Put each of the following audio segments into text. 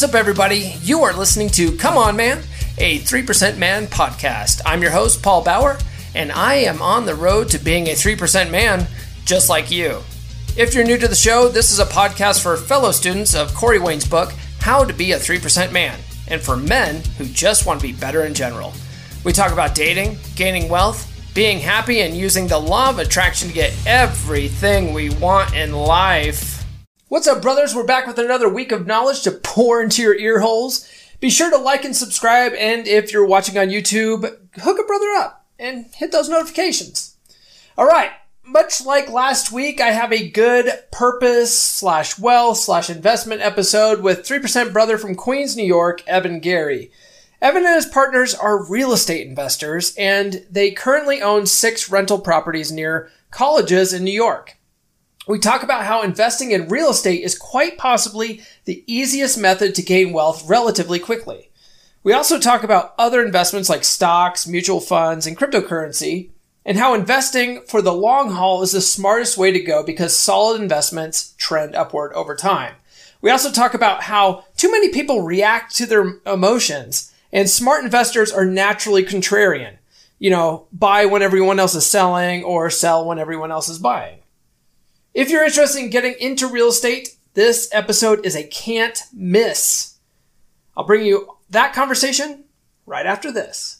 What's up, everybody? You are listening to Come On Man, a 3% Man podcast. I'm your host, Paul Bauer, and I am on the road to being a 3% man just like you. If you're new to the show, this is a podcast for fellow students of Corey Wayne's book, How to Be a 3% Man, and for men who just want to be better in general. We talk about dating, gaining wealth, being happy, and using the law of attraction to get everything we want in life. What's up, brothers? We're back with another week of knowledge to pour into your ear holes. Be sure to like and subscribe, and if you're watching on YouTube, hook a brother up and hit those notifications. All right, much like last week, I have a good purpose slash wealth slash investment episode with 3% brother from Queens, New York, Evan Gary. Evan and his partners are real estate investors, and they currently own six rental properties near colleges in New York. We talk about how investing in real estate is quite possibly the easiest method to gain wealth relatively quickly. We also talk about other investments like stocks, mutual funds, and cryptocurrency, and how investing for the long haul is the smartest way to go because solid investments trend upward over time. We also talk about how too many people react to their emotions and smart investors are naturally contrarian. You know, buy when everyone else is selling or sell when everyone else is buying. If you're interested in getting into real estate, this episode is a can't miss. I'll bring you that conversation right after this.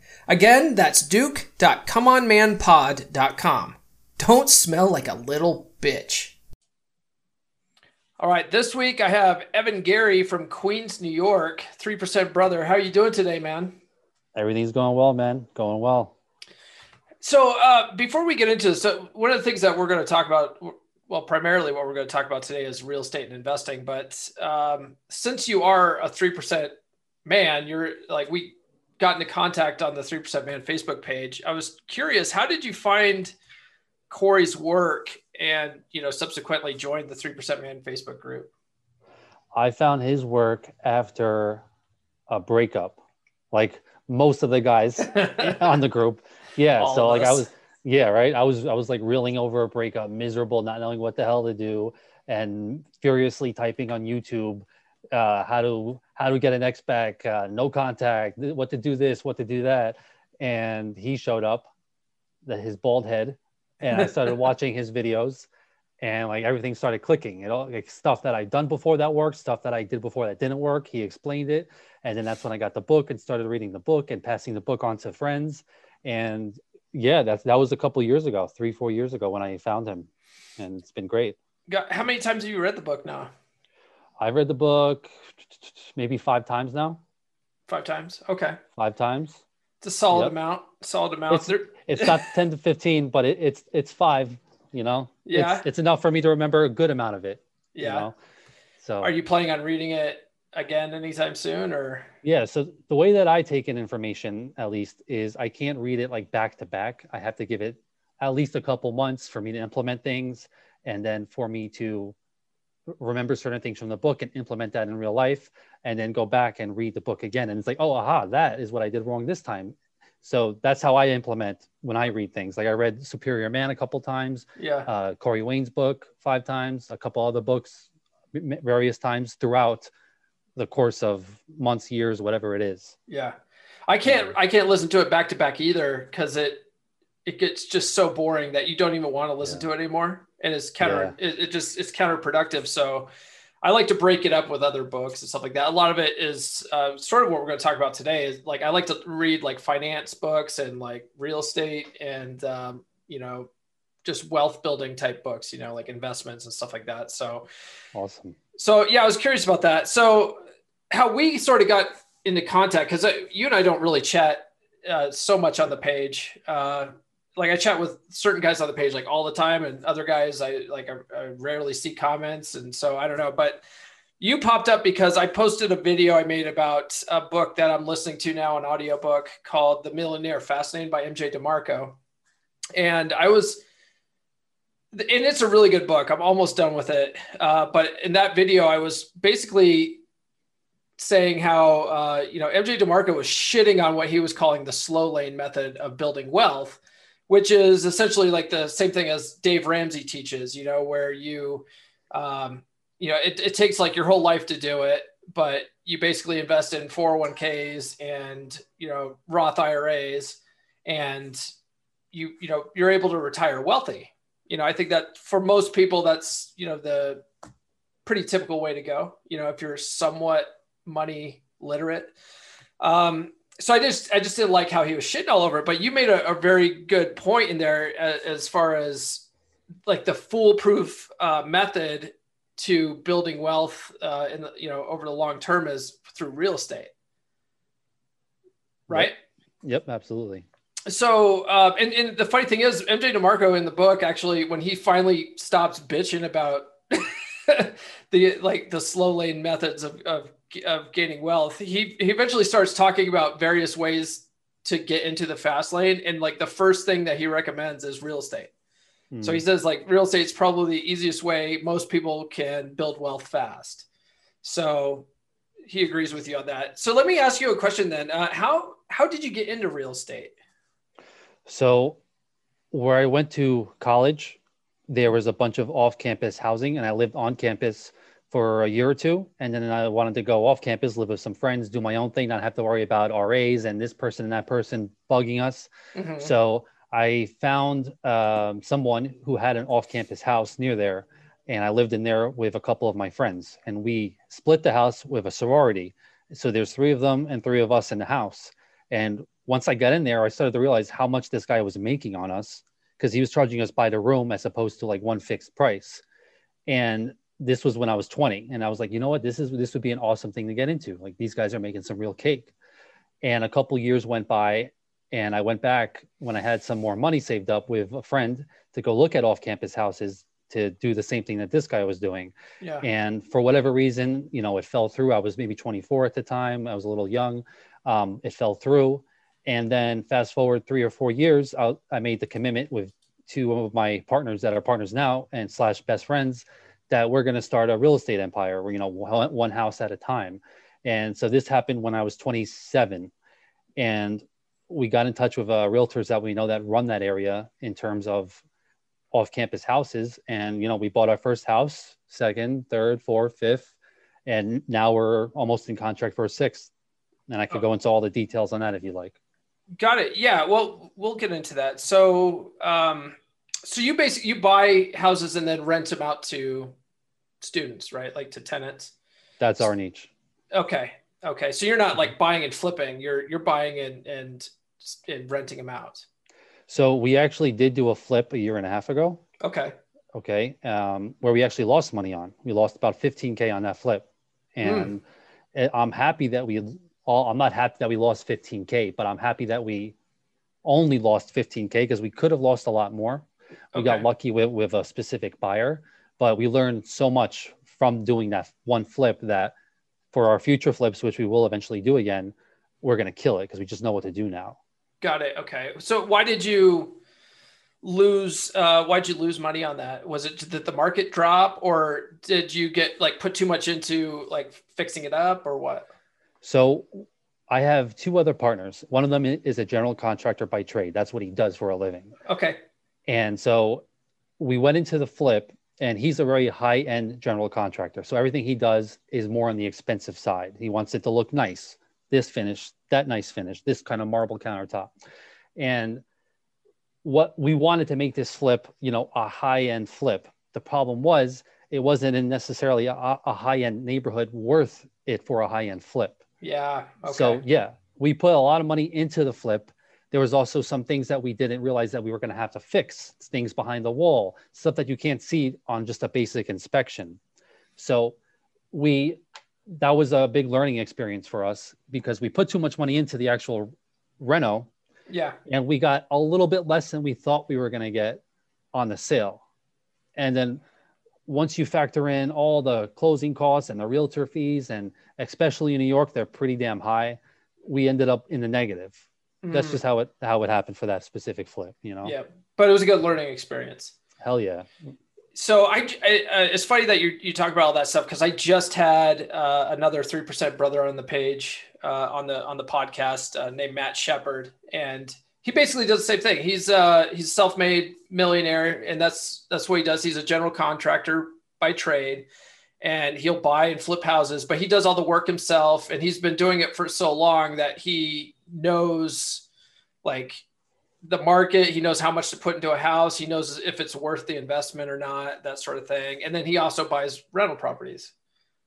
Again, that's duke.comeonmanpod.com. Don't smell like a little bitch. All right, this week I have Evan Gary from Queens, New York, 3% brother. How are you doing today, man? Everything's going well, man. Going well. So, uh, before we get into this, so one of the things that we're going to talk about, well, primarily what we're going to talk about today is real estate and investing. But um, since you are a 3% man, you're like, we, got into contact on the 3% Man Facebook page. I was curious, how did you find Corey's work and, you know, subsequently joined the 3% Man Facebook group? I found his work after a breakup, like most of the guys on the group. Yeah. So like. I was, yeah, right. I was, I was like reeling over a breakup, miserable, not knowing what the hell to do and furiously typing on YouTube uh, how to how to get an ex back, uh, no contact, what to do this, what to do that, and he showed up, the, his bald head, and I started watching his videos, and like everything started clicking. It all like stuff that I'd done before that worked, stuff that I did before that didn't work. He explained it, and then that's when I got the book and started reading the book and passing the book on to friends, and yeah, that's that was a couple years ago, three four years ago when I found him, and it's been great. How many times have you read the book now? I've read the book maybe five times now. Five times. Okay. Five times. It's a solid yep. amount. Solid amount. It's, it's not 10 to 15, but it, it's, it's five, you know, yeah. It's, it's, enough for me to remember a good amount of it. Yeah. You know? So are you planning on reading it again anytime soon or? Yeah. So the way that I take in information, at least is I can't read it like back to back. I have to give it at least a couple months for me to implement things. And then for me to remember certain things from the book and implement that in real life. and then go back and read the book again. And it's like oh aha that is what i did wrong this time. So that's how i implement when i read things. Like i read superior man a couple times yeah. uh, corey wayne's book five times a couple other books various times throughout the course of months years whatever it is. Yeah. I can't i can't listen to it back to back either because it it gets just so boring that you don't even want to listen yeah. to it anymore and it's counter yeah. it, it just it's counterproductive so I like to break it up with other books and stuff like that. A lot of it is uh, sort of what we're going to talk about today. Is like I like to read like finance books and like real estate and um, you know just wealth building type books. You know, like investments and stuff like that. So awesome. So yeah, I was curious about that. So how we sort of got into contact because uh, you and I don't really chat uh, so much on the page. Uh, like I chat with certain guys on the page like all the time, and other guys I like I, I rarely see comments, and so I don't know. But you popped up because I posted a video I made about a book that I'm listening to now, an audiobook called The Millionaire Fastlane by MJ DeMarco. And I was, and it's a really good book. I'm almost done with it. Uh, but in that video, I was basically saying how, uh, you know, MJ DeMarco was shitting on what he was calling the slow lane method of building wealth which is essentially like the same thing as Dave Ramsey teaches, you know, where you, um, you know, it, it takes like your whole life to do it, but you basically invest in 401ks and, you know, Roth IRAs and you, you know, you're able to retire wealthy. You know, I think that for most people, that's, you know, the pretty typical way to go, you know, if you're somewhat money literate. Um, so I just I just didn't like how he was shitting all over it. But you made a, a very good point in there as, as far as like the foolproof uh, method to building wealth uh, in the, you know over the long term is through real estate, right? Yep, yep absolutely. So, uh, and, and the funny thing is, MJ DeMarco in the book actually, when he finally stops bitching about the like the slow lane methods of, of of gaining wealth, he he eventually starts talking about various ways to get into the fast lane, and like the first thing that he recommends is real estate. Mm. So he hmm. says like real estate is probably the easiest way most people can build wealth fast. So he agrees with you on that. So let me ask you a question then. Uh, how how did you get into real estate? So where I went to college, there was a bunch of off-campus housing, and I lived on campus for a year or two. And then I wanted to go off campus, live with some friends, do my own thing, not have to worry about RAs and this person and that person bugging us. Mm-hmm. So I found um, someone who had an off campus house near there. And I lived in there with a couple of my friends. And we split the house with a sorority. So there's three of them and three of us in the house. And once I got in there, I started to realize how much this guy was making on us because he was charging us by the room as opposed to like one fixed price. And this was when I was 20 and I was like, you know what, this is this would be an awesome thing to get into. Like these guys are making some real cake. And a couple years went by and I went back when I had some more money saved up with a friend to go look at off-campus houses to do the same thing that this guy was doing. Yeah. And for whatever reason, you know, it fell through. I was maybe 24 at the time. I was a little young. Um, it fell through. And then fast forward three or four years, I, I made the commitment with two of my partners that are partners now and slash best friends that we're going to start a real estate empire, you know, one house at a time. And so this happened when I was 27. And we got in touch with uh, realtors that we know that run that area in terms of off campus houses. And, you know, we bought our first house, second, third, fourth, fifth. And now we're almost in contract for a sixth. And I could oh. go into all the details on that if you like. Got it. Yeah. Well, we'll get into that. So, um, so you basically you buy houses and then rent them out to students, right? Like to tenants. That's our niche. Okay. Okay. So you're not like buying and flipping. You're you're buying and and and renting them out. So we actually did do a flip a year and a half ago. Okay. Okay. Um, where we actually lost money on. We lost about 15k on that flip, and mm. I'm happy that we all. I'm not happy that we lost 15k, but I'm happy that we only lost 15k because we could have lost a lot more. We okay. got lucky with with a specific buyer, but we learned so much from doing that one flip that for our future flips, which we will eventually do again, we're going to kill it because we just know what to do now. Got it. Okay. So why did you, lose? Uh, why'd you lose money on that? Was it that the market drop, or did you get like put too much into like fixing it up, or what? So I have two other partners. One of them is a general contractor by trade. That's what he does for a living. Okay. And so we went into the flip, and he's a very high end general contractor. So everything he does is more on the expensive side. He wants it to look nice, this finish, that nice finish, this kind of marble countertop. And what we wanted to make this flip, you know, a high end flip. The problem was it wasn't in necessarily a, a high end neighborhood worth it for a high end flip. Yeah. Okay. So yeah, we put a lot of money into the flip. There was also some things that we didn't realize that we were going to have to fix, things behind the wall, stuff that you can't see on just a basic inspection. So we that was a big learning experience for us because we put too much money into the actual reno yeah. And we got a little bit less than we thought we were going to get on the sale. And then once you factor in all the closing costs and the realtor fees, and especially in New York, they're pretty damn high. We ended up in the negative. Mm. That's just how it how it happened for that specific flip, you know. Yeah, but it was a good learning experience. Hell yeah. So I, I uh, it's funny that you you talk about all that stuff because I just had uh, another three percent brother on the page uh, on the on the podcast uh, named Matt Shepard, and he basically does the same thing. He's uh he's self-made millionaire, and that's that's what he does. He's a general contractor by trade, and he'll buy and flip houses, but he does all the work himself, and he's been doing it for so long that he knows like the market he knows how much to put into a house he knows if it's worth the investment or not that sort of thing and then he also buys rental properties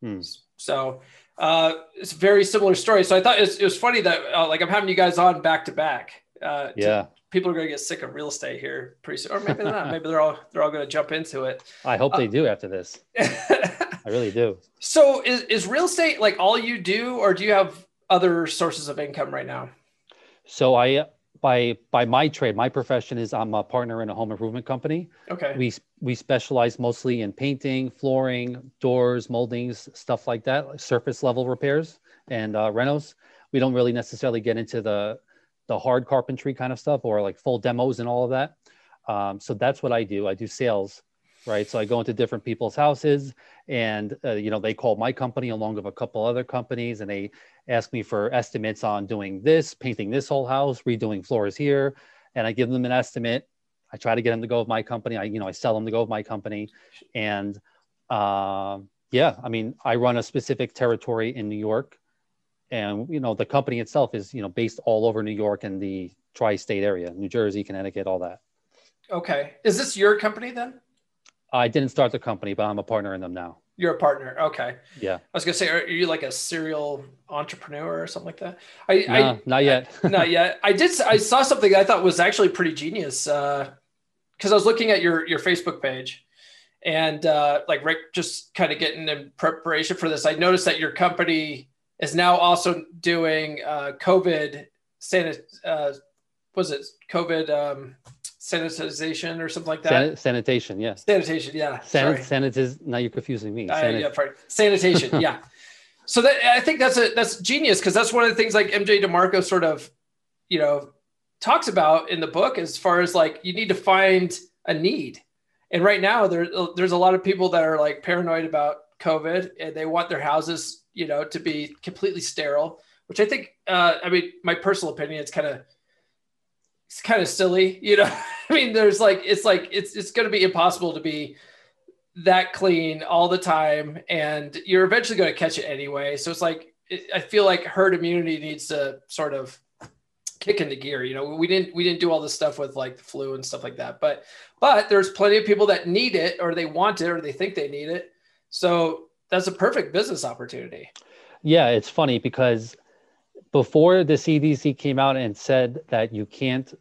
hmm. so uh, it's a very similar story. So I thought it was, it was funny that uh, like I'm having you guys on back to back. Uh, yeah. People are going to get sick of real estate here pretty soon, or maybe they're not. maybe they're all they're all going to jump into it. I hope they uh, do after this. I really do. So is is real estate like all you do, or do you have other sources of income right now? So I by by my trade, my profession is I'm a partner in a home improvement company. Okay. We we specialize mostly in painting, flooring, doors, moldings, stuff like that, like surface level repairs and uh, renos. We don't really necessarily get into the the hard carpentry kind of stuff or like full demos and all of that. Um, so that's what I do. I do sales, right? So I go into different people's houses, and uh, you know they call my company along with a couple other companies, and they ask me for estimates on doing this, painting this whole house, redoing floors here, and I give them an estimate. I try to get them to go with my company. I, you know, I sell them to go with my company, and uh, yeah, I mean, I run a specific territory in New York, and you know, the company itself is you know based all over New York and the tri-state area, New Jersey, Connecticut, all that. Okay, is this your company then? I didn't start the company, but I'm a partner in them now. You're a partner. Okay. Yeah. I was gonna say, are you like a serial entrepreneur or something like that? I, no, I not yet. I, not yet. I did. I saw something I thought was actually pretty genius. Uh, because I was looking at your your Facebook page, and uh, like Rick just kind of getting in preparation for this. I noticed that your company is now also doing uh, COVID sanit. Uh, was it COVID? Um, sanitization or something like that. San- sanitation, yeah. Sanitation, yeah. San- sanitiz. Now you're confusing me. Uh, yeah, sorry. Sanitation, yeah. So that I think that's a that's genius because that's one of the things like MJ DeMarco sort of, you know, talks about in the book as far as like you need to find a need. And right now there there's a lot of people that are like paranoid about COVID and they want their houses, you know, to be completely sterile, which I think uh, I mean my personal opinion it's kind of it's kind of silly, you know. I mean, there's like it's like it's it's going to be impossible to be that clean all the time, and you're eventually going to catch it anyway. So it's like it, I feel like herd immunity needs to sort of kick into gear. You know, we didn't we didn't do all this stuff with like the flu and stuff like that, but but there's plenty of people that need it or they want it or they think they need it. So that's a perfect business opportunity. Yeah, it's funny because before the CDC came out and said that you can't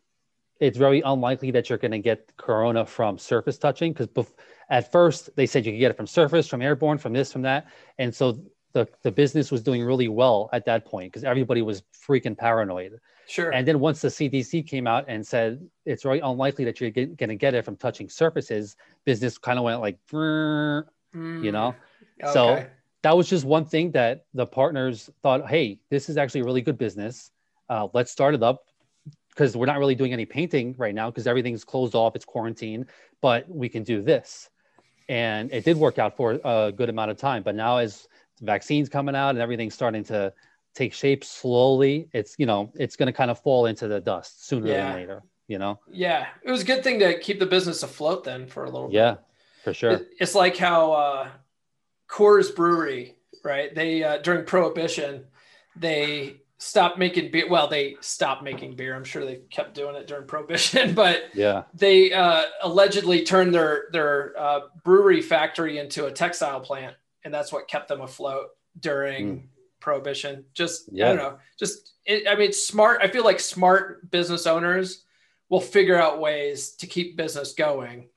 it's very unlikely that you're going to get corona from surface touching because bef- at first they said you could get it from surface, from airborne, from this, from that, and so the the business was doing really well at that point because everybody was freaking paranoid. Sure. And then once the CDC came out and said it's very unlikely that you're going to get it from touching surfaces, business kind of went like, mm. you know. Okay. So that was just one thing that the partners thought, hey, this is actually a really good business. Uh, let's start it up because we're not really doing any painting right now because everything's closed off, it's quarantine, but we can do this. And it did work out for a good amount of time. But now, as vaccines coming out and everything's starting to take shape slowly, it's you know it's going to kind of fall into the dust sooner yeah. than later. You know. Yeah, it was a good thing to keep the business afloat then for a little. Yeah, bit. for sure. It's like how uh, Coors Brewery, right? They uh, during Prohibition, they stopped making beer. Well, they stopped making beer. I'm sure they kept doing it during Prohibition, but yeah, they uh, allegedly turned their their uh, brewery factory into a textile plant, and that's what kept them afloat during mm. Prohibition. Just yeah. I don't know. Just it, I mean, smart. I feel like smart business owners will figure out ways to keep business going,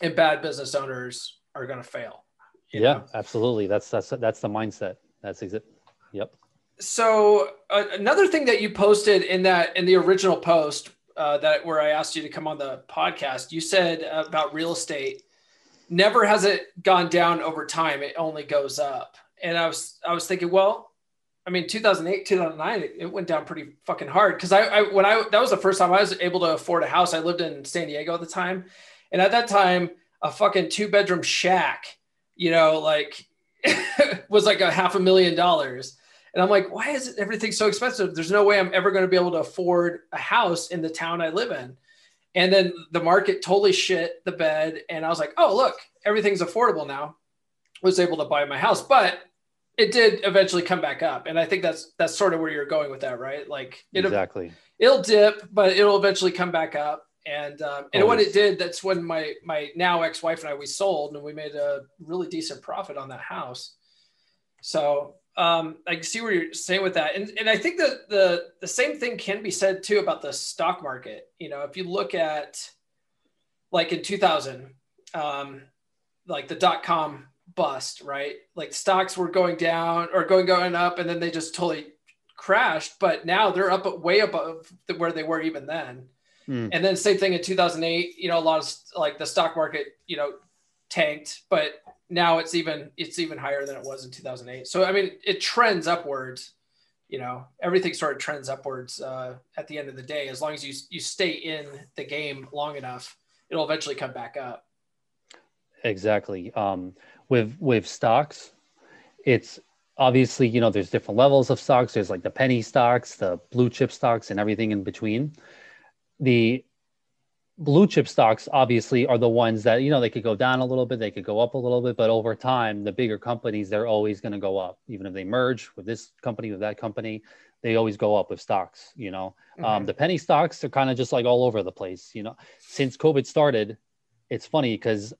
and bad business owners are going to fail. Yeah, know? absolutely. That's that's that's the mindset. That's exactly. Yep so uh, another thing that you posted in that in the original post uh, that where I asked you to come on the podcast, you said about real estate. Never has it gone down over time; it only goes up. And I was I was thinking, well, I mean, 2008, 2009, it, it went down pretty fucking hard because I, I when I that was the first time I was able to afford a house. I lived in San Diego at the time, and at that time, a fucking two bedroom shack, you know, like was like a half a million dollars and I'm like, why is everything so expensive? There's no way I'm ever going to be able to afford a house in the town I live in. And then the market totally shit the bed. And I was like, oh, look, everything's affordable now. I was able to buy my house, but it did eventually come back up. And I think that's that's sort of where you're going with that, right? Like it, exactly. It'll dip, but it'll eventually come back up. And um, and when it did, that's when my my now ex-wife and I we sold and we made a really decent profit on that house. So um, I see where you're saying with that, and and I think that the the same thing can be said too about the stock market. You know, if you look at like in 2000, um, like the dot com bust, right? Like stocks were going down or going going up, and then they just totally crashed. But now they're up way above the, where they were even then. Mm. And then same thing in 2008. You know, a lot of like the stock market, you know, tanked, but now it's even it's even higher than it was in 2008. So I mean, it trends upwards. You know, everything sort of trends upwards uh, at the end of the day. As long as you you stay in the game long enough, it'll eventually come back up. Exactly. Um, with with stocks, it's obviously you know there's different levels of stocks. There's like the penny stocks, the blue chip stocks, and everything in between. The blue chip stocks obviously are the ones that you know they could go down a little bit they could go up a little bit but over time the bigger companies they're always going to go up even if they merge with this company with that company they always go up with stocks you know um, mm-hmm. um, the penny stocks are kind of just like all over the place you know since covid started it's funny because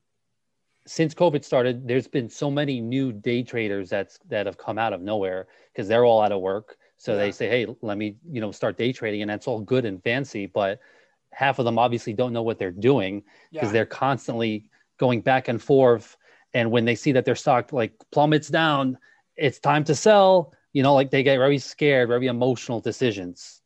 since covid started there's been so many new day traders that's that have come out of nowhere because they're all out of work so yeah. they say hey let me you know start day trading and that's all good and fancy but half of them obviously don't know what they're doing because yeah. they're constantly going back and forth. And when they see that their stock like plummets down, it's time to sell. You know, like they get very scared, very emotional decisions.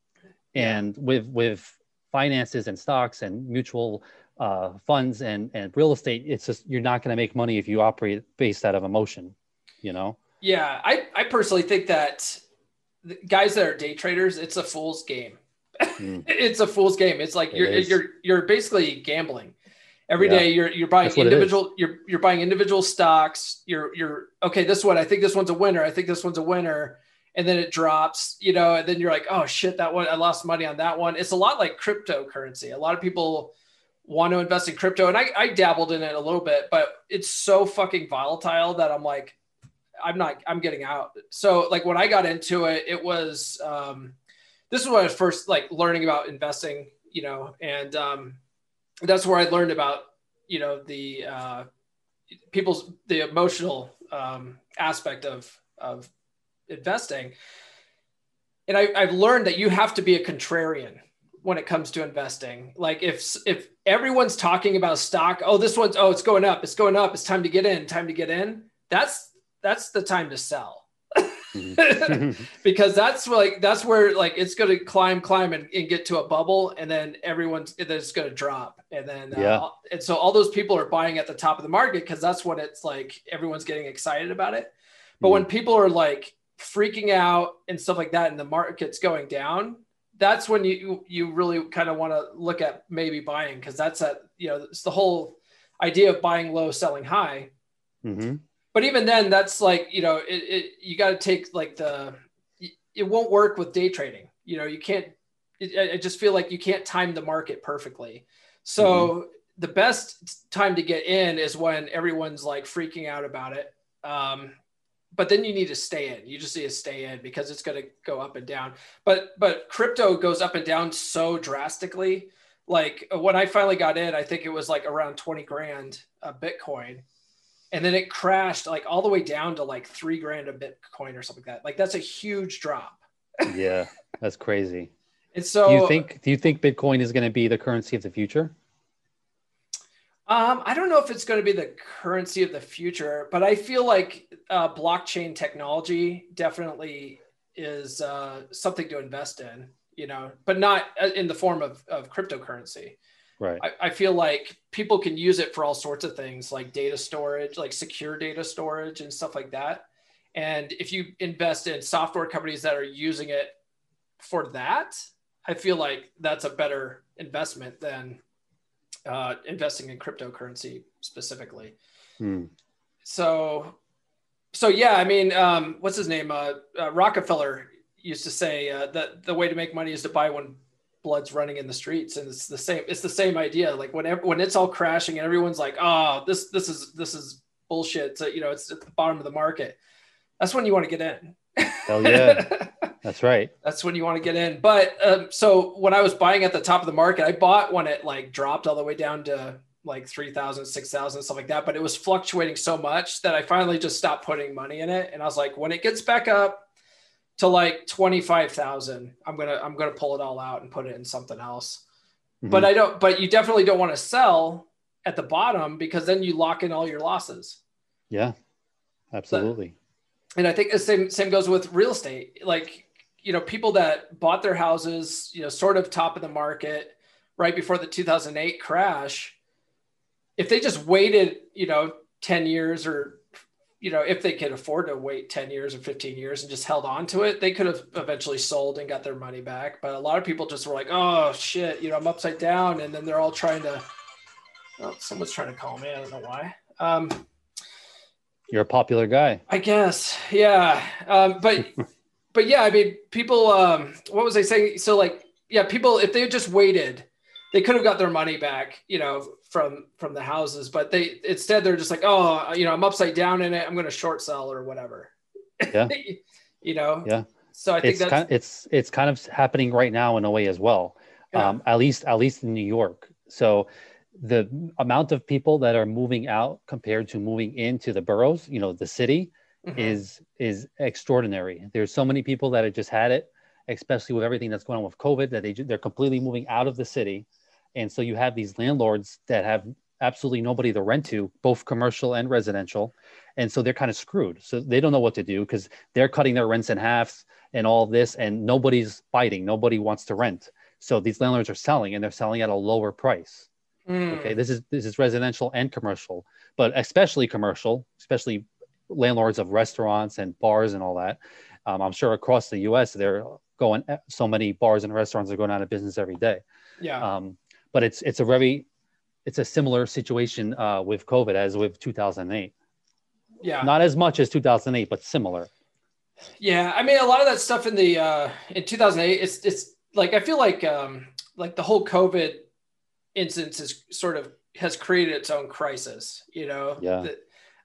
And with with finances and stocks and mutual uh, funds and and real estate, it's just you're not going to make money if you operate based out of emotion. You know. Yeah, I I personally think that guys that are day traders, it's a fool's game mm. it's a fool's game. It's like it you're is. you're you're basically gambling. Every yeah. day you're you're buying individual you're you're buying individual stocks. You're you're okay, this one, I think this one's a winner. I think this one's a winner. And then it drops, you know, and then you're like, oh shit, that one I lost money on that one. It's a lot like cryptocurrency. A lot of people want to invest in crypto and I, I dabbled in it a little bit, but it's so fucking volatile that I'm like, I'm not, I'm getting out. So like when I got into it, it was um this is when I was first like learning about investing, you know, and um, that's where I learned about, you know, the uh, people's the emotional um, aspect of of investing. And I, I've learned that you have to be a contrarian when it comes to investing. Like if if everyone's talking about stock, oh this one's oh it's going up, it's going up, it's time to get in, time to get in. That's that's the time to sell. because that's like that's where like it's going to climb climb and, and, get to a bubble and then everyone's then it's going to drop and then uh, yeah. and so all those people are buying at the top of the market because that's what it's like everyone's getting excited about it but mm. when people are like freaking out and stuff like that and the market's going down that's when you you really kind of want to look at maybe buying because that's at you know it's the whole idea of buying low selling high mm-hmm. But even then that's like you know it, it you got to take like the it won't work with day trading you know you can't it, i just feel like you can't time the market perfectly so mm-hmm. the best time to get in is when everyone's like freaking out about it um, but then you need to stay in. You just need to stay in because it's going to go up and down. But but crypto goes up and down so drastically. Like when I finally got in, I think it was like around 20 grand a Bitcoin. And then it crashed like all the way down to like three grand a Bitcoin or something like that. Like that's a huge drop. yeah, that's crazy. And so do you think do you think Bitcoin is going to be the currency of the future? Um, I don't know if it's going to be the currency of the future, but I feel like uh, blockchain technology definitely is uh, something to invest in, you know, but not uh, in the form of, of cryptocurrency. Right. I, I feel like people can use it for all sorts of things like data storage, like secure data storage and stuff like that. And if you invest in software companies that are using it for that, I feel like that's a better investment than uh, investing in cryptocurrency specifically. Hmm. So, so yeah, I mean, um, what's his name? Uh, uh, Rockefeller used to say uh, that the way to make money is to buy when blood's running in the streets, and it's the same. It's the same idea. Like whenever when it's all crashing and everyone's like, "Oh, this this is this is bullshit." So you know, it's at the bottom of the market. That's when you want to get in. Hell yeah. That's right. That's when you want to get in. But um, so when I was buying at the top of the market, I bought when it like dropped all the way down to like 3,000, 6,000, stuff like that. But it was fluctuating so much that I finally just stopped putting money in it. And I was like, when it gets back up to like 25,000, I'm going to, I'm going to pull it all out and put it in something else. Mm-hmm. But I don't, but you definitely don't want to sell at the bottom because then you lock in all your losses. Yeah, absolutely. But, and I think the same, same goes with real estate. Like you know, people that bought their houses, you know, sort of top of the market right before the 2008 crash, if they just waited, you know, 10 years or, you know, if they could afford to wait 10 years or 15 years and just held on to it, they could have eventually sold and got their money back. But a lot of people just were like, oh shit, you know, I'm upside down. And then they're all trying to, oh, someone's trying to call me. I don't know why. Um, You're a popular guy. I guess. Yeah. Um, but but yeah, I mean, people. Um, what was I saying? So like, yeah, people if they just waited, they could have got their money back, you know, from from the houses. But they instead they're just like, oh, you know, I'm upside down in it. I'm going to short sell or whatever. Yeah. you know. Yeah. So I think it's that's kind of, it's it's kind of happening right now in a way as well. Yeah. Um, at least at least in New York. So the amount of people that are moving out compared to moving into the boroughs, you know, the city, mm-hmm. is is extraordinary. There's so many people that have just had it, especially with everything that's going on with COVID, that they they're completely moving out of the city, and so you have these landlords that have absolutely nobody to rent to, both commercial and residential, and so they're kind of screwed. So they don't know what to do because they're cutting their rents in half and all this, and nobody's biting. Nobody wants to rent. So these landlords are selling, and they're selling at a lower price. Mm. Okay, this is this is residential and commercial, but especially commercial, especially landlords of restaurants and bars and all that. Um, I'm sure across the U.S. they're going. So many bars and restaurants are going out of business every day. Yeah. Um, but it's it's a very it's a similar situation uh, with COVID as with 2008. Yeah. Not as much as 2008, but similar. Yeah, I mean, a lot of that stuff in the uh, in 2008, it's it's like I feel like um, like the whole COVID instance is sort of has created its own crisis. You know. Yeah. The,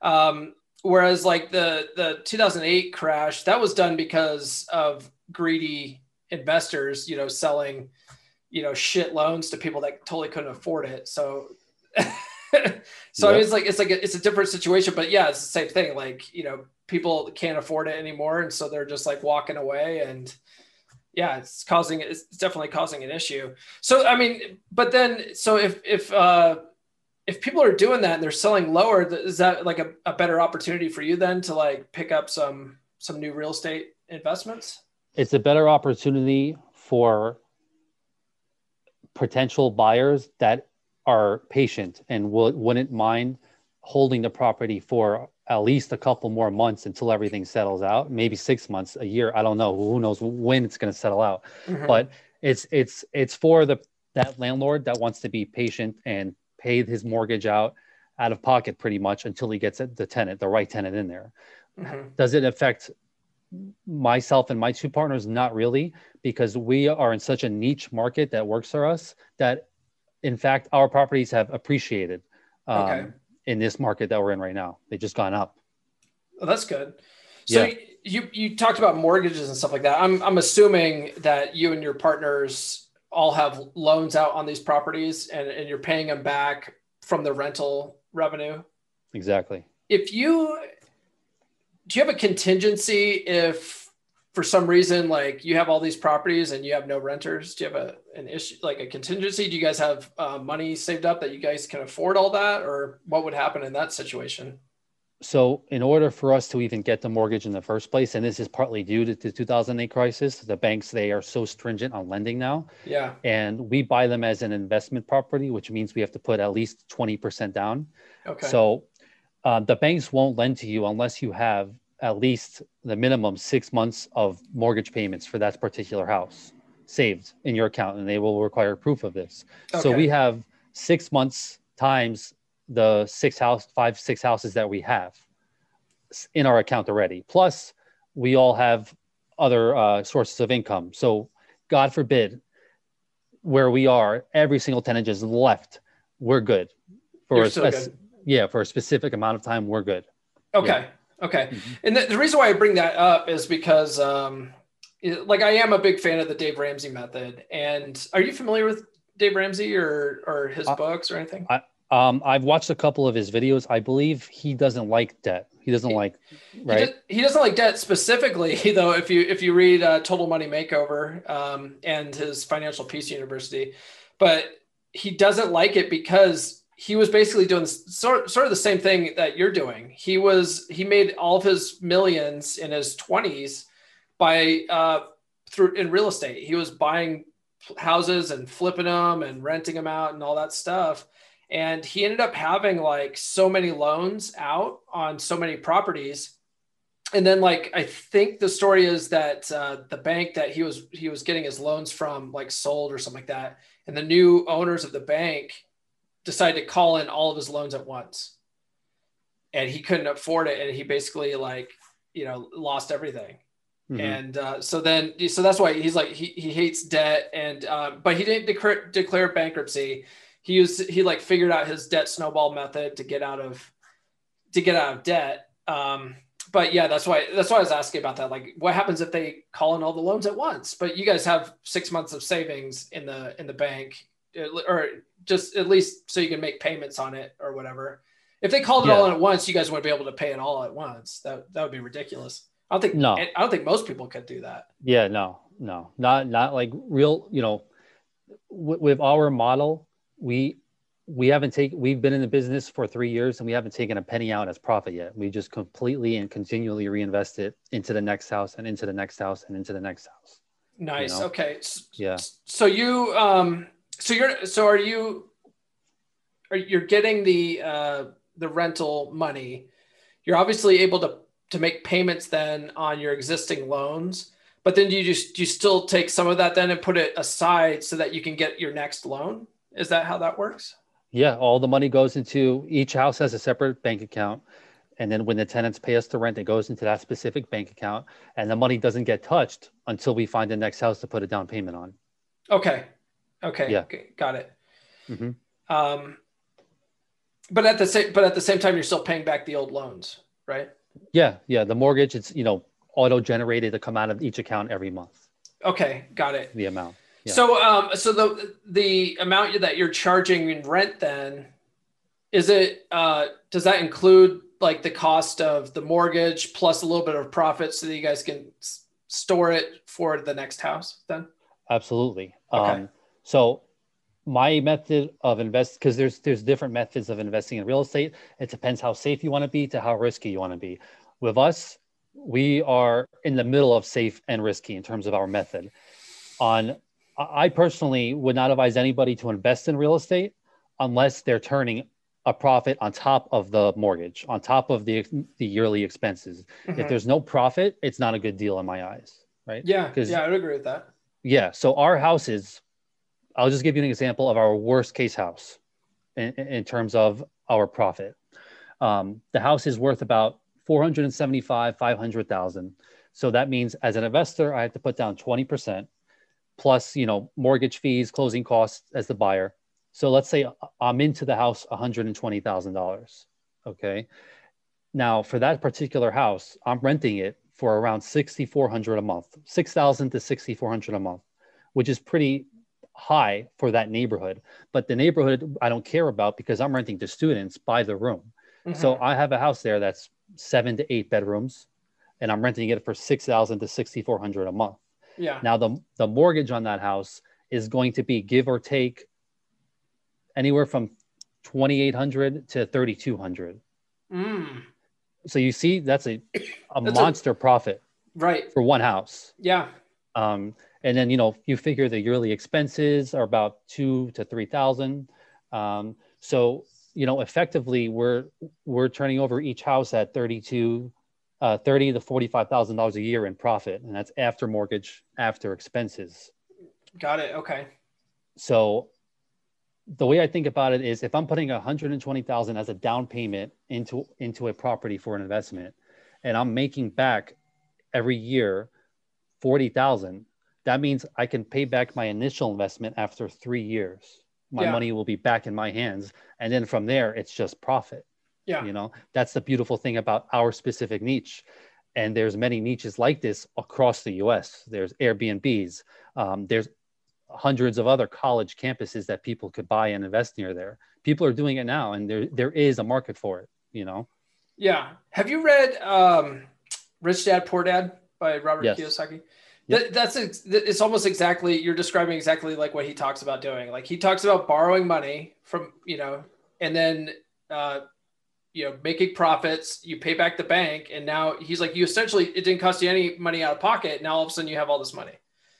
um, whereas like the the 2008 crash that was done because of greedy investors you know selling you know shit loans to people that totally couldn't afford it. So so yep. I mean, it's like it's like a, it's a different situation but yeah it's the same thing. Like you know people can't afford it anymore. And so they're just like walking away. And yeah it's causing it's definitely causing an issue. So i mean but then so if if uh if people are doing that and they're selling lower, is that like a, a better opportunity for you then to like pick up some some new real estate investments? It's a better opportunity for potential buyers that are patient and will, wouldn't mind holding the property for at least a couple more months until everything settles out maybe six months a year i don't know who knows when it's going to settle out mm-hmm. but it's it's it's for the that landlord that wants to be patient and pay his mortgage out out of pocket pretty much until he gets the tenant, the right tenant in there. Mm-hmm. Does it affect myself and my two partners? Not really, because we are in such a niche market that works for us that, in fact, our properties have appreciated um, okay. in this market that we're in right now. They've just gone up. That's good. So yeah. you you talked about mortgages and stuff like that. I'm I'm assuming that you and your partners all have loans out on these properties and, and you're paying them back from the rental revenue. Exactly. If you do you have a contingency if for some reason like you have all these properties and you have no renters? Do you have a an issue like a contingency? Do you guys have uh, money saved up that you guys can afford all that? Or what would happen in that situation? So in order for us to even get the mortgage in the first place and this is partly due to the 2008 crisis the banks they are so stringent on lending now. Yeah. And we buy them as an investment property which means we have to put at least 20% down. Okay. So uh, the banks won't lend to you unless you have at least the minimum six months of mortgage payments for that particular house saved in your account, and they will require proof of this. Okay. So we have six months times the six house, five, six houses that we have in our account already. Plus, we all have other uh, sources of income. So, God forbid, where we are, every single tenant just left. We're good for a, good. Yeah for a specific amount of time. We're good. Okay. Yeah. Okay. Mm-hmm. And the, the, reason why I bring that up is because, um, it, like, I am a big fan of the Dave Ramsey method. And are you familiar with Dave Ramsey or or his uh, books or anything? I, um, I've watched a couple of his videos. I believe he doesn't like debt. He doesn't he, like right. He, does, doesn't like debt specifically, though. If you if you read uh, Total Money Makeover um, and his Financial Peace University, but he doesn't like it because he was basically doing sort, sort of the same thing that you're doing. He was he made all of his millions in his 20s by uh, through in real estate. He was buying houses and flipping them and renting them out and all that stuff. And he ended up having like so many loans out on so many properties. And then like I think the story is that uh, the bank that he was he was getting his loans from like sold or something like that. And the new owners of the bank decided to call in all of his loans at once. And he couldn't afford it and he basically like you know lost everything. Mm-hmm. and uh, so then so that's why he's like he, he hates debt and um, but he didn't declare, declare bankruptcy. He used he like figured out his debt snowball method to get out of to get out of debt. Um, but yeah that's why that's why i was asking about that. Like what happens if they call in all the loans at once? But you guys have six months of savings in the in the bank or just at least so you can make payments on it or whatever. If they called it yeah. all in at once, you guys wouldn't be able to pay it all at once. That that would be ridiculous. I don't think no. I don't think most people could do that. Yeah, no, no, not not like real. You know, with, with our model, we we haven't taken. We've been in the business for three years, and we haven't taken a penny out as profit yet. We just completely and continually reinvest it into the next house and into the next house and into the next house. Nice. You know? Okay. Yeah. So you um so you're so are you are you're getting the uh the rental money. You're obviously able to to make payments then on your existing loans but then do you just do you still take some of that then and put it aside so that you can get your next loan? Is that how that works? Yeah all the money goes into each house has a separate bank account and then when the tenants pay us the rent it goes into that specific bank account and the money doesn't get touched until we find the next house to put a down payment on. Okay Okay. Yeah. got it. Mm-hmm. Um, but at the same, but at the same time, you're still paying back the old loans, right? Yeah. Yeah. The mortgage, it's, you know, auto generated to come out of each account every month. Okay. Got it. The amount. Yeah. So, um, so the, the amount that you're charging in rent then, is it, uh, does that include like the cost of the mortgage plus a little bit of profit so that you guys can store it for the next house then? Absolutely. Okay. Um, so my method of invest because there's there's different methods of investing in real estate. It depends how safe you want to be to how risky you want to be. With us, we are in the middle of safe and risky in terms of our method. On I personally would not advise anybody to invest in real estate unless they're turning a profit on top of the mortgage, on top of the the yearly expenses. Mm-hmm. If there's no profit, it's not a good deal in my eyes, right? Yeah, yeah, I would agree with that Yeah. So our houses, I'll just give you an example of our worst case house in, in terms of our profit. Um, the house is worth about 475, 500,000. So that means as an investor, I have to put down 20% plus, you know, mortgage fees, closing costs as the buyer. So let's say I'm into the house $120,000. Okay. Now for that particular house, I'm renting it for around 6,400 a month, 6,000 to 6,400 a month, which is pretty high for that neighborhood. But the neighborhood I don't care about because I'm renting to students by the room. Mm-hmm. So I have a house there that's seven to eight bedrooms, and I'm renting it for six thousand to sixty four hundred a month. Yeah. Now the the mortgage on that house is going to be give or take anywhere from twenty eight hundred to thirty two hundred. Mm. So you see, that's a a that's monster a, profit, right, for one house. Yeah. Um, and then you know you figure the yearly expenses are about two to three thousand. Um, so you know effectively we're we're turning over each house at 32 uh, 30 to 45 thousand dollars a year in profit and that's after mortgage after expenses. Got it. Okay. So the way i think about it is if i'm putting 120000 as a down payment into into a property for an investment and i'm making back every year 40000 that means i can pay back my initial investment after three years. My yeah. money will be back in my hands. And then from there it's just profit. Yeah. You know that's the beautiful thing about our specific niche. And there's many niches like this across the us there's airbnbs. Um, there's hundreds of other college campuses that people could buy and invest near there. People are doing it now and there there is a market for it you know? Yeah. Have you read um, rich dad poor dad by robert yes. kiyosaki Yep. That's it's almost exactly you're describing exactly like what he talks about doing. Like he talks about borrowing money from you know, and then uh, you know making profits. You pay back the bank, and now he's like you essentially it didn't cost you any money out of pocket. Now all of a sudden you have all this money.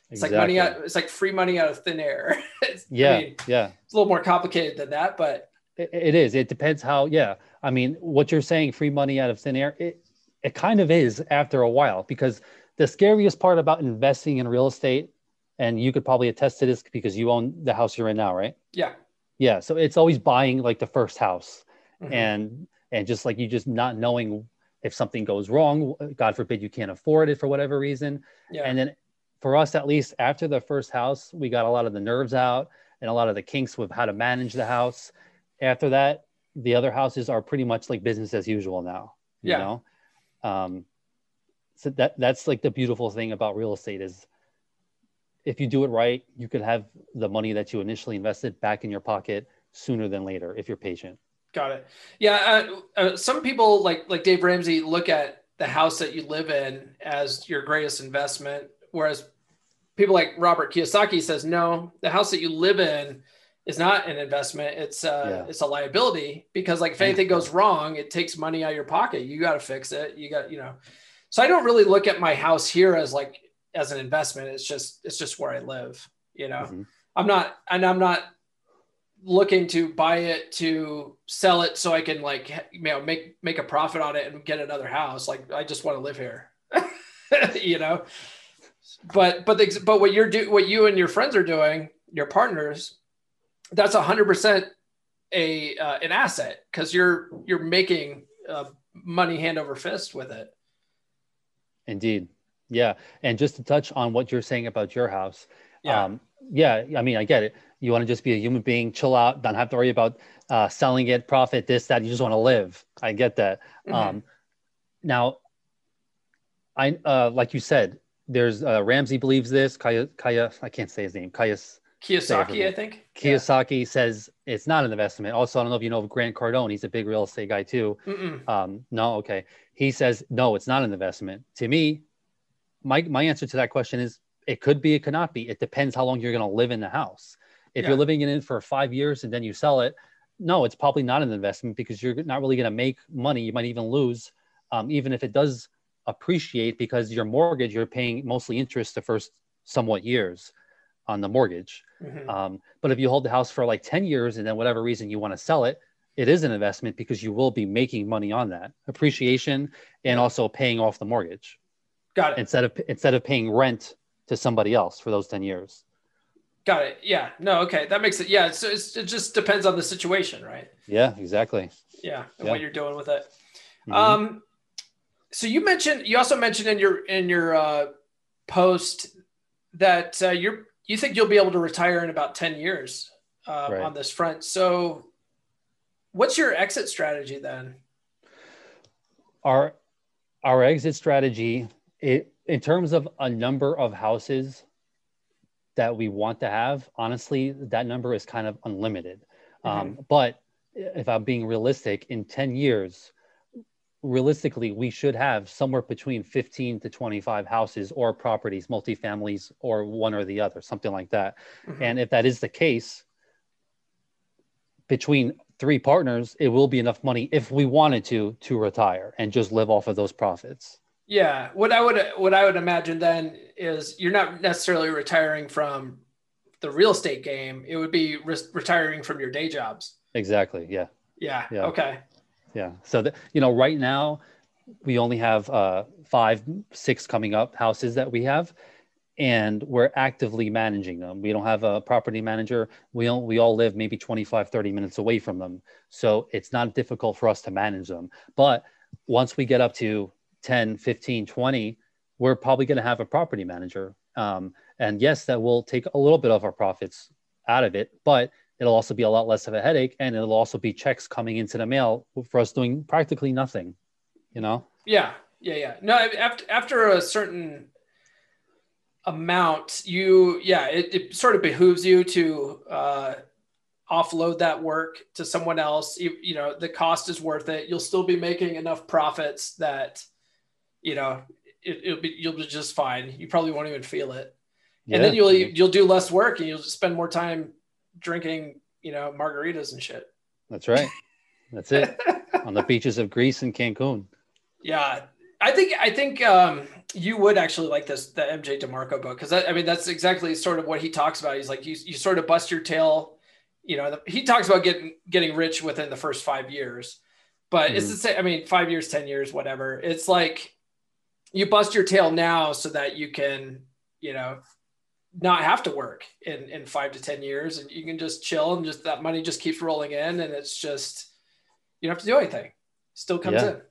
It's exactly. like money out. It's like free money out of thin air. yeah, I mean, yeah. It's a little more complicated than that, but it, it is. It depends how. Yeah, I mean, what you're saying, free money out of thin air. It it kind of is after a while because the scariest part about investing in real estate, and you could probably attest to this because you own the house you're in now, right? Yeah. Yeah. So it's always buying like the first house, mm-hmm. and and just like you just not knowing if something goes wrong, God forbid you can't afford it for whatever reason. Yeah. And then for us, at least after the first house, we got a lot of the nerves out and a lot of the kinks with how to manage the house. After that, the other houses are pretty much like business as usual now. You yeah. know? Um, so that that's like the beautiful thing about real estate is if you do it right you could have the money that you initially invested back in your pocket sooner than later if you're patient. Got it. Yeah uh, uh, some people like like dave ramsey look at the house that you live in as your greatest investment whereas people like robert kiyosaki says no the house that you live in is not an investment. It's uh yeah. it's a liability because like if anything goes wrong it takes money out of your pocket. You got to fix it. You got you know so I don't really look at my house here as like as an investment. It's just it's just where I live. You know, mm-hmm. I'm not and I'm not looking to buy it to sell it so I can like you know make make a profit on it and get another house. Like I just want to live here. you know. But but the, but what you're do what you and your friends are doing, your partners, that's a hundred percent a uh, an asset because you're you're making uh, money hand over fist with it. Indeed. Yeah. And just to touch on what you're saying about your house. Yeah. Um, yeah. I mean, I get it. You want to just be a human being, chill out, don't have to worry about uh, selling it, profit, this, that. You just want to live. I get that. Mm-hmm. Um, now, I uh, like you said, there's uh, Ramsey believes this. Kaya, Kaya, I can't say his name. Kaya Kiyosaki, I think. Kiyosaki yeah. says it's not an investment. Also, I don't know if you know of Grant Cardone. He's a big real estate guy too. Um, no, okay. He says no, it's not an investment. To me, my my answer to that question is it could be, it could not be. It depends how long you're going to live in the house. If yeah. you're living in it for five years and then you sell it, no, it's probably not an investment because you're not really going to make money. You might even lose, um, even if it does appreciate because your mortgage you're paying mostly interest the first somewhat years on the mortgage. Mm-hmm. Um, but if you hold the house for like 10 years and then whatever reason you want to sell it, it is an investment because you will be making money on that appreciation and also paying off the mortgage. Got it. Instead of instead of paying rent to somebody else for those 10 years. Got it. Yeah. No. Okay. That makes it. Yeah. So it just depends on the situation, right? Yeah. Exactly. Yeah. And yeah. what you're doing with it. Mm-hmm. Um. So you mentioned. You also mentioned in your in your uh, post that uh, you're you think you'll be able to retire in about ten years uh, right. on this front. So, what's your exit strategy then? Our our exit strategy, it, in terms of a number of houses that we want to have, honestly, that number is kind of unlimited. Mm-hmm. Um, but if I'm being realistic, in 10 years, realistically, we should have somewhere between 15 to 25 houses or properties, multifamilies, or one or the other, something like that. Mm-hmm. And if that is the case, between three partners, it will be enough money if we wanted to to retire and just live off of those profits. Yeah, what I would what I would imagine then is you're not necessarily retiring from the real estate game. It would be re- retiring from your day jobs. Exactly. Yeah. Yeah. yeah. Okay. Yeah. So that you know, right now we only have uh, five, six coming up houses that we have, and we're actively managing them. We don't have a property manager. We all, we all live maybe 25, 30 minutes away from them. So it's not difficult for us to manage them. But once we get up to 10, 15, 20, we're probably going to have a property manager. Um, and yes, that will take a little bit of our profits out of it, but it'll also be a lot less of a headache. And it'll also be checks coming into the mail for us doing practically nothing, you know? Yeah. Yeah. Yeah. No, after, after a certain amount, you, yeah, it, it sort of behooves you to, uh, offload that work to someone else you, you know the cost is worth it you'll still be making enough profits that you know, it, will be you'll be just fine. You probably won't even feel it, yeah. and then you'll you'll do less work and you'll spend more time drinking, you know, margaritas and shit. That's right. That's it. On the beaches of Greece and Cancun. Yeah, I think I think um, you would actually like this the MJ DeMarco book because I mean that's exactly sort of what he talks about. He's like you you sort of bust your tail. You know, the, he talks about getting getting rich within the first five years, but mm-hmm. it's the same. I mean, five years, ten years, whatever. It's like you bust your tail now so that you can, you know, not have to work in in five to ten years, and you can just chill and just that money just keeps rolling in, and it's just you don't have to do anything. Still comes yeah. in.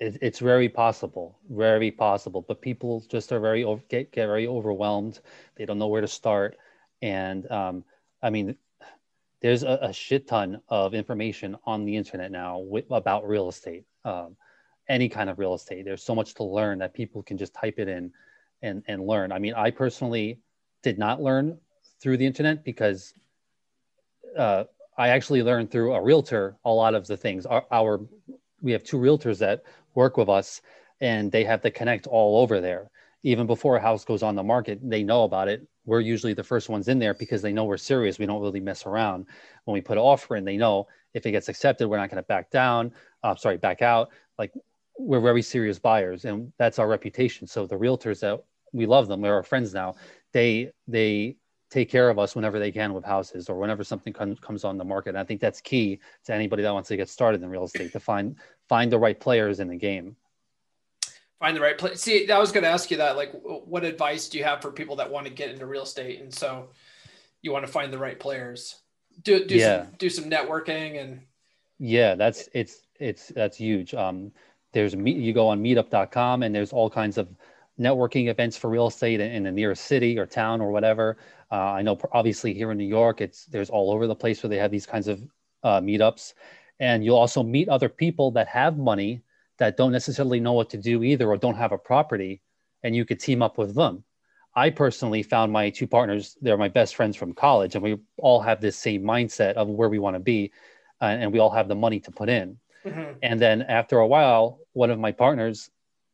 It, it's very possible, very possible, but people just are very get get very overwhelmed. They don't know where to start, and um, I mean, there's a, a, shit ton of information on the internet now with, about real estate. Um, any kind of real estate. There's so much to learn that people can just type it in and, and learn. I mean, I personally did not learn through the internet because uh, I actually learned through a realtor a lot of the things. Our, our we have two realtors that work with us, and they have to connect all over there. Even before a house goes on the market, they know about it. We're usually the first ones in there because they know we're serious. We don't really mess around. When we put an offer in, they know if it gets accepted, we're not going to back down. Uh, sorry, back out. Like we're very serious buyers and that's our reputation so the realtors that we love them they're our friends now they they take care of us whenever they can with houses or whenever something comes comes on the market and i think that's key to anybody that wants to get started in real estate to find find the right players in the game find the right place see i was going to ask you that like what advice do you have for people that want to get into real estate and so you want to find the right players do do yeah. some do some networking and yeah that's it's it's that's huge um there's you go on meetup.com and there's all kinds of networking events for real estate in, in the nearest city or town or whatever. Uh, I know obviously here in New York, it's there's all over the place where they have these kinds of uh, meetups, and you'll also meet other people that have money that don't necessarily know what to do either or don't have a property, and you could team up with them. I personally found my two partners; they're my best friends from college, and we all have this same mindset of where we want to be, uh, and we all have the money to put in. Mm-hmm. And then after a while, one of my partners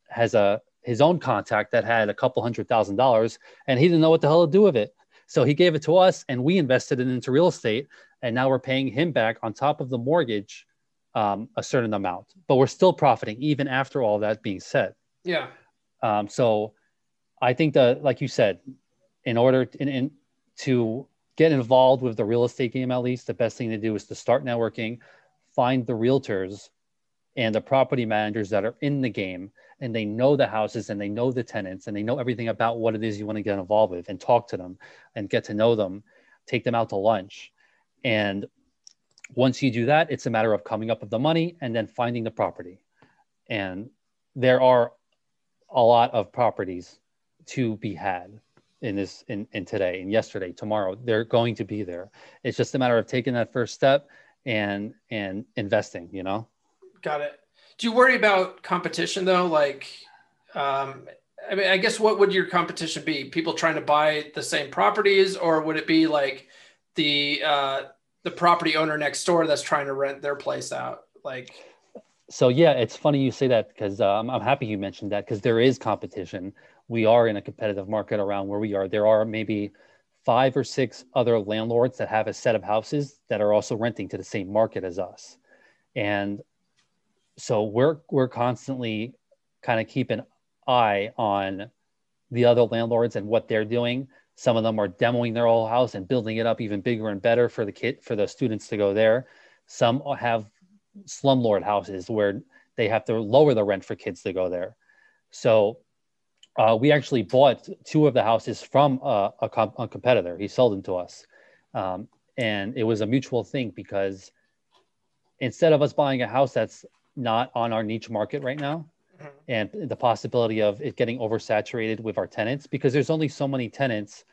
has a his own contact that had a couple hundred thousand dollars, and he didn't know what the hell to do with it. So he gave it to us, and we invested it into real estate, and now we're paying him back on top of the mortgage um, a certain amount, but we're still profiting even after all that being said. Yeah. Um, so I think that, like you said, in order to, in, in, to get involved with the real estate game, at least the best thing to do is to start networking, find the realtors and the property managers that are in the game and they know the houses and they know the tenants and they know everything about what it is you want to get involved with and talk to them and get to know them, take them out to lunch. And once you do that, it's a matter of coming up with the money and then finding the property. And there are a lot of properties to be had in this in, in today and yesterday tomorrow they're going to be there it's just a matter of taking that first step and and investing you know got it do you worry about competition though like um i mean i guess what would your competition be people trying to buy the same properties or would it be like the uh the property owner next door that's trying to rent their place out like so yeah it's funny you say that because um, i'm happy you mentioned that because there is competition we are in a competitive market around where we are. There are maybe five or six other landlords that have a set of houses that are also renting to the same market as us. And so we're we're constantly kind of keep an eye on the other landlords and what they're doing. Some of them are demoing their whole house and building it up even bigger and better for the kid for the students to go there. Some have slumlord houses where they have to lower the rent for kids to go there. So uh, we actually bought two of the houses from a, a, a competitor. He sold them to us. Um, and it was a mutual thing because instead of us buying a house that's not on our niche market right now, mm-hmm. and the possibility of it getting oversaturated with our tenants, because there's only so many tenants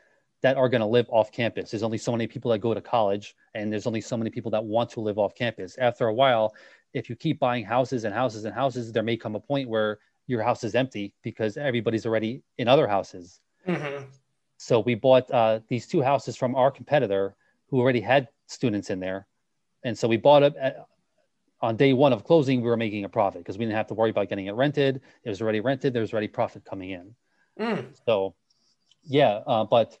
that are going to live off campus. There's only so many people that go to college, and there's only so many people that want to live off campus. After a while, if you keep buying houses and houses and houses, there may come a point where your house is empty because everybody's already in other houses. Mm-hmm. So we bought uh, these two houses from our competitor who already had students in there. And so we bought it at, on day one of closing, we were making a profit because we didn't have to worry about getting it rented. It was already rented. There was already profit coming in. Mm. So, yeah, uh, but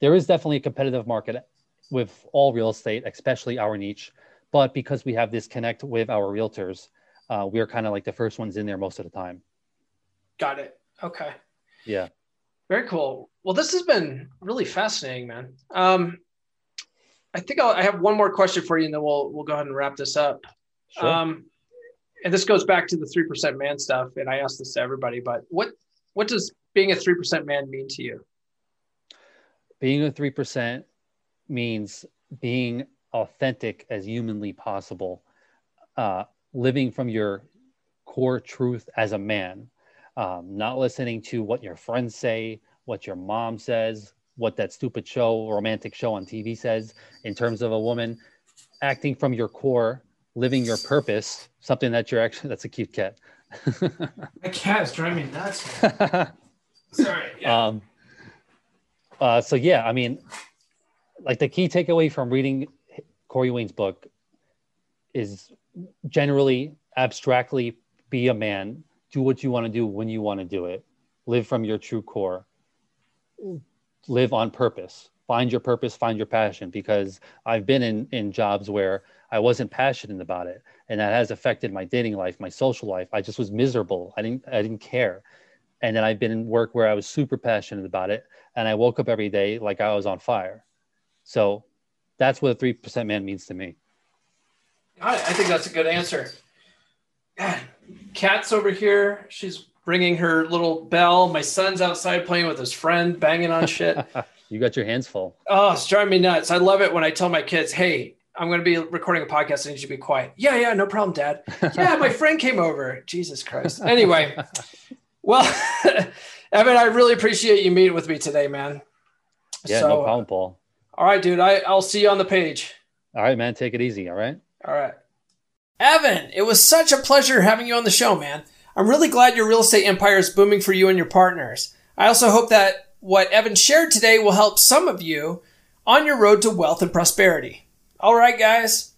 there is definitely a competitive market with all real estate, especially our niche. But because we have this connect with our realtors, uh, we're kind of like the first ones in there most of the time. Got it. Okay. Yeah. Very cool. Well, this has been really fascinating, man. Um, I think I'll, i have one more question for you, and then we'll we'll go ahead and wrap this up. Sure. Um, and this goes back to the three percent man stuff, and I ask this to everybody, but what what does being a three percent man mean to you? Being a three percent means being authentic as humanly possible, uh, living from your core truth as a man um, not listening to what your friends say, what your mom says, what that stupid show, romantic show on TV says in terms of a woman, acting from your core, living your purpose, something that you're actually, that's a cute cat. My cat is driving me nuts. Sorry. Yeah. Um, uh, so yeah, I mean, like the key takeaway from reading Corey Wayne's book is generally abstractly be a man, do what you want to do when you want to do it live from your true core live on purpose find your purpose find your passion because i've been in in jobs where i wasn't passionate about it and that has affected my dating life my social life i just was miserable i didn't i didn't care and then i've been in work where i was super passionate about it and i woke up every day like i was on fire so that's what a 3% man means to me i think that's a good answer God, Cat's over here. She's ringing her little bell. My son's outside playing with his friend, banging on shit. you got your hands full. Oh, it's driving me nuts. I love it when I tell my kids, hey, I'm going to be recording a podcast. I need you to be quiet. Yeah, yeah, no problem, Dad. Yeah, my friend came over. Jesus Christ. Anyway, well, Evan, I really appreciate you meeting with me today, man. Yeah, so, no problem, Paul. Uh, all right, dude. I, I'll see you on the page. All right, man. Take it easy. All right. All right. Evan, it was such a pleasure having you on the show, man. I'm really glad your real estate empire is booming for you and your partners. I also hope that what Evan shared today will help some of you on your road to wealth and prosperity. All right, guys.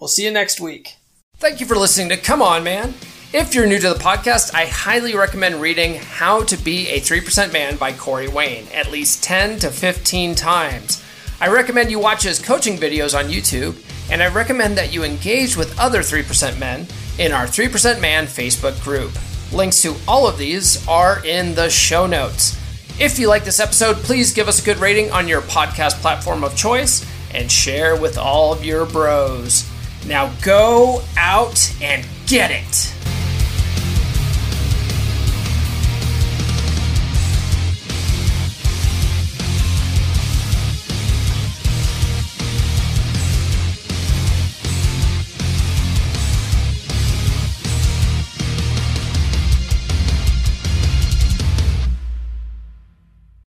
We'll see you next week. Thank you for listening to Come On Man. If you're new to the podcast, I highly recommend reading How to Be a 3% Man by Corey Wayne at least 10 to 15 times. I recommend you watch his coaching videos on YouTube and I recommend that you engage with other 3% men in our 3% Man Facebook group. Links to all of these are in the show notes. If you like this episode, please give us a good rating on your podcast platform of choice and share with all of your bros. Now go out and get it.